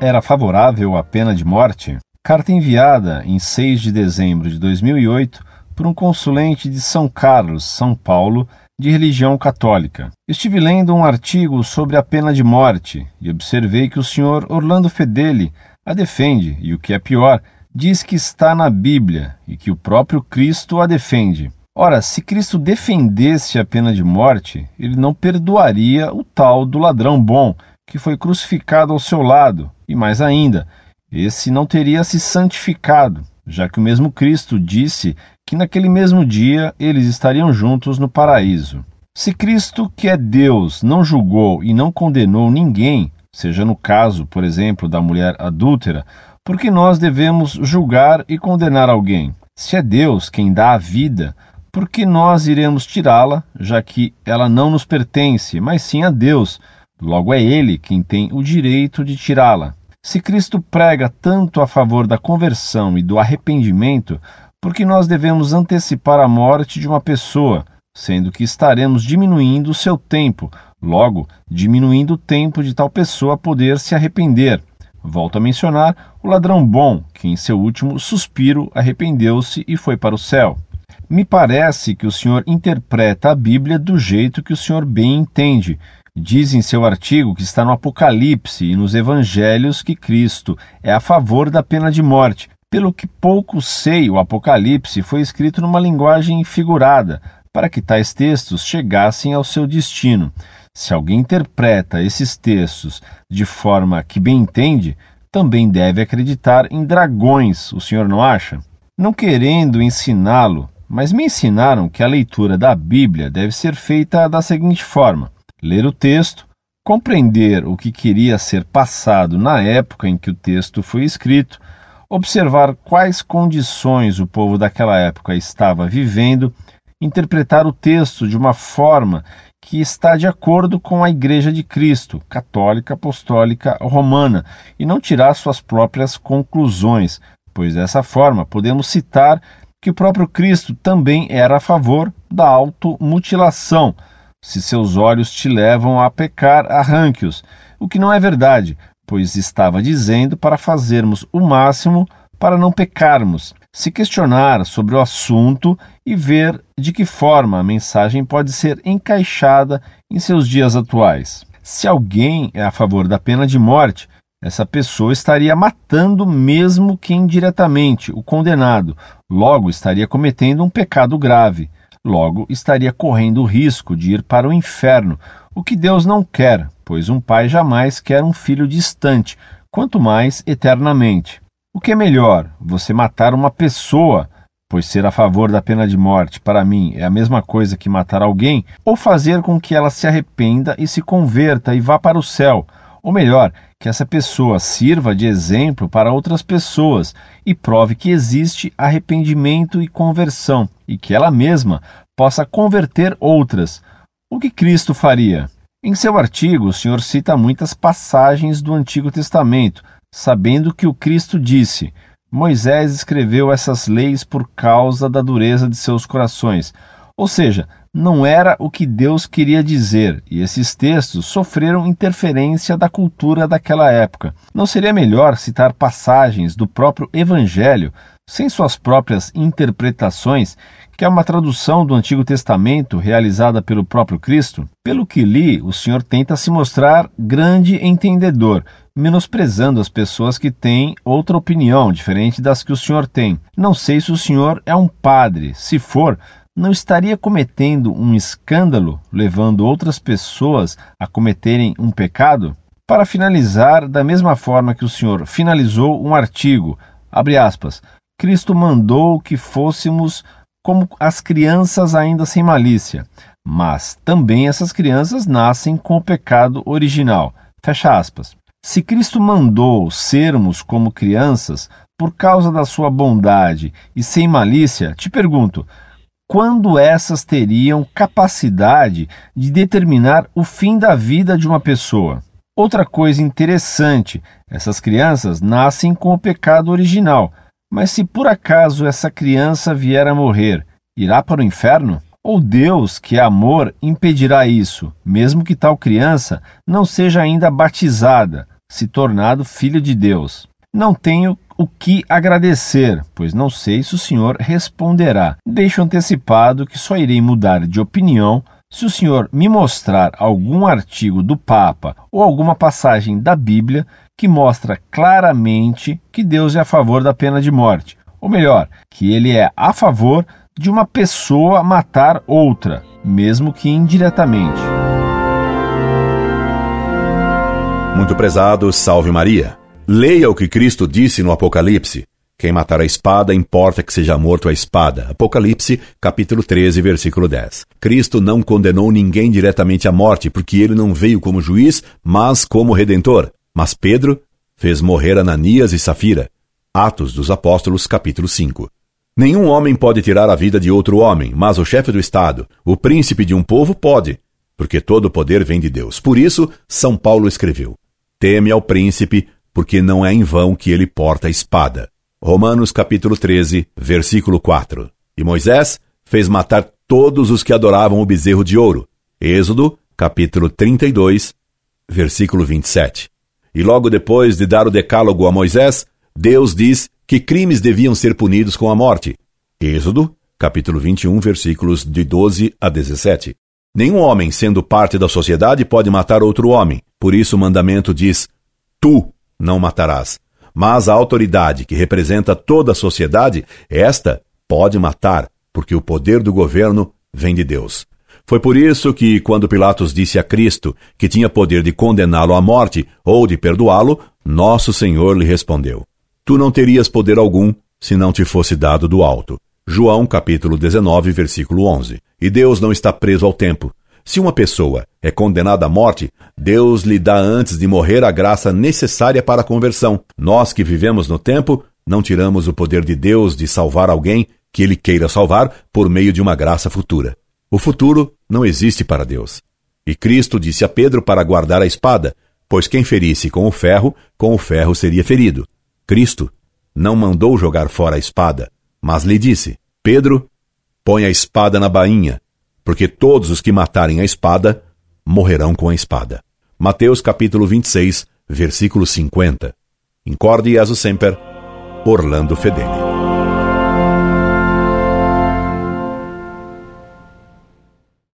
era favorável à pena de morte? Carta enviada em 6 de dezembro de 2008 por um consulente de São Carlos, São Paulo, de religião católica. Estive lendo um artigo sobre a pena de morte e observei que o senhor Orlando Fedeli a defende e, o que é pior, diz que está na Bíblia e que o próprio Cristo a defende. Ora, se Cristo defendesse a pena de morte, ele não perdoaria o tal do ladrão bom que foi crucificado ao seu lado, e mais ainda, esse não teria se santificado, já que o mesmo Cristo disse que naquele mesmo dia eles estariam juntos no paraíso. Se Cristo, que é Deus, não julgou e não condenou ninguém, seja no caso, por exemplo, da mulher adúltera, por que nós devemos julgar e condenar alguém? Se é Deus quem dá a vida, por que nós iremos tirá-la, já que ela não nos pertence, mas sim a Deus? Logo é Ele quem tem o direito de tirá-la. Se Cristo prega tanto a favor da conversão e do arrependimento, por que nós devemos antecipar a morte de uma pessoa, sendo que estaremos diminuindo o seu tempo, logo diminuindo o tempo de tal pessoa poder se arrepender? Volto a mencionar o ladrão bom, que em seu último suspiro arrependeu-se e foi para o céu. Me parece que o senhor interpreta a Bíblia do jeito que o senhor bem entende. Diz em seu artigo que está no Apocalipse e nos Evangelhos que Cristo é a favor da pena de morte. Pelo que pouco sei, o Apocalipse foi escrito numa linguagem figurada, para que tais textos chegassem ao seu destino. Se alguém interpreta esses textos de forma que bem entende, também deve acreditar em dragões, o senhor não acha? Não querendo ensiná-lo, mas me ensinaram que a leitura da Bíblia deve ser feita da seguinte forma: ler o texto, compreender o que queria ser passado na época em que o texto foi escrito, observar quais condições o povo daquela época estava vivendo, interpretar o texto de uma forma que está de acordo com a Igreja de Cristo, católica, apostólica, romana, e não tirar suas próprias conclusões, pois dessa forma podemos citar que o próprio Cristo também era a favor da automutilação. Se seus olhos te levam a pecar, arranque-os. O que não é verdade, pois estava dizendo para fazermos o máximo para não pecarmos. Se questionar sobre o assunto e ver de que forma a mensagem pode ser encaixada em seus dias atuais. Se alguém é a favor da pena de morte, essa pessoa estaria matando mesmo que indiretamente o condenado, logo estaria cometendo um pecado grave, logo estaria correndo o risco de ir para o inferno, o que Deus não quer, pois um pai jamais quer um filho distante, quanto mais eternamente. O que é melhor, você matar uma pessoa pois ser a favor da pena de morte, para mim, é a mesma coisa que matar alguém, ou fazer com que ela se arrependa e se converta e vá para o céu, ou melhor, que essa pessoa sirva de exemplo para outras pessoas e prove que existe arrependimento e conversão, e que ela mesma possa converter outras. O que Cristo faria? Em seu artigo, o senhor cita muitas passagens do Antigo Testamento, sabendo que o Cristo disse: Moisés escreveu essas leis por causa da dureza de seus corações. Ou seja, não era o que Deus queria dizer, e esses textos sofreram interferência da cultura daquela época. Não seria melhor citar passagens do próprio Evangelho, sem suas próprias interpretações, que é uma tradução do Antigo Testamento realizada pelo próprio Cristo? Pelo que li, o Senhor tenta se mostrar grande entendedor, menosprezando as pessoas que têm outra opinião diferente das que o senhor tem. Não sei se o senhor é um padre. Se for, não estaria cometendo um escândalo, levando outras pessoas a cometerem um pecado? Para finalizar, da mesma forma que o senhor finalizou um artigo, abre aspas, Cristo mandou que fôssemos como as crianças ainda sem malícia, mas também essas crianças nascem com o pecado original. Fecha aspas. Se Cristo mandou sermos como crianças por causa da sua bondade e sem malícia, te pergunto, quando essas teriam capacidade de determinar o fim da vida de uma pessoa? Outra coisa interessante: essas crianças nascem com o pecado original, mas se por acaso essa criança vier a morrer, irá para o inferno? Ou Deus, que é amor, impedirá isso, mesmo que tal criança não seja ainda batizada, se tornado filho de Deus. Não tenho o que agradecer, pois não sei se o senhor responderá. Deixo antecipado que só irei mudar de opinião se o senhor me mostrar algum artigo do Papa ou alguma passagem da Bíblia que mostra claramente que Deus é a favor da pena de morte, ou melhor, que ele é a favor de uma pessoa matar outra, mesmo que indiretamente. Muito prezado, salve Maria. Leia o que Cristo disse no Apocalipse. Quem matar a espada, importa que seja morto a espada. Apocalipse, capítulo 13, versículo 10. Cristo não condenou ninguém diretamente à morte, porque ele não veio como juiz, mas como redentor. Mas Pedro fez morrer Ananias e Safira. Atos dos Apóstolos, capítulo 5. Nenhum homem pode tirar a vida de outro homem, mas o chefe do Estado, o príncipe de um povo, pode, porque todo o poder vem de Deus. Por isso, São Paulo escreveu: Teme ao príncipe, porque não é em vão que ele porta a espada. Romanos capítulo 13, versículo 4. E Moisés fez matar todos os que adoravam o bezerro de ouro. Êxodo capítulo 32, versículo 27. E logo depois de dar o decálogo a Moisés, Deus diz que crimes deviam ser punidos com a morte. Êxodo capítulo 21, versículos de 12 a 17. Nenhum homem, sendo parte da sociedade, pode matar outro homem. Por isso o mandamento diz: Tu não matarás. Mas a autoridade que representa toda a sociedade, esta pode matar, porque o poder do governo vem de Deus. Foi por isso que, quando Pilatos disse a Cristo que tinha poder de condená-lo à morte ou de perdoá-lo, nosso Senhor lhe respondeu: Tu não terias poder algum se não te fosse dado do alto. João capítulo 19, versículo 11. E Deus não está preso ao tempo. Se uma pessoa é condenada à morte, Deus lhe dá antes de morrer a graça necessária para a conversão. Nós que vivemos no tempo, não tiramos o poder de Deus de salvar alguém que ele queira salvar por meio de uma graça futura. O futuro não existe para Deus. E Cristo disse a Pedro para guardar a espada, pois quem ferisse com o ferro, com o ferro seria ferido. Cristo não mandou jogar fora a espada, mas lhe disse: Pedro, põe a espada na bainha, porque todos os que matarem a espada morrerão com a espada. Mateus capítulo 26, versículo 50. Incorde Jesus Semper, Orlando Fedeli.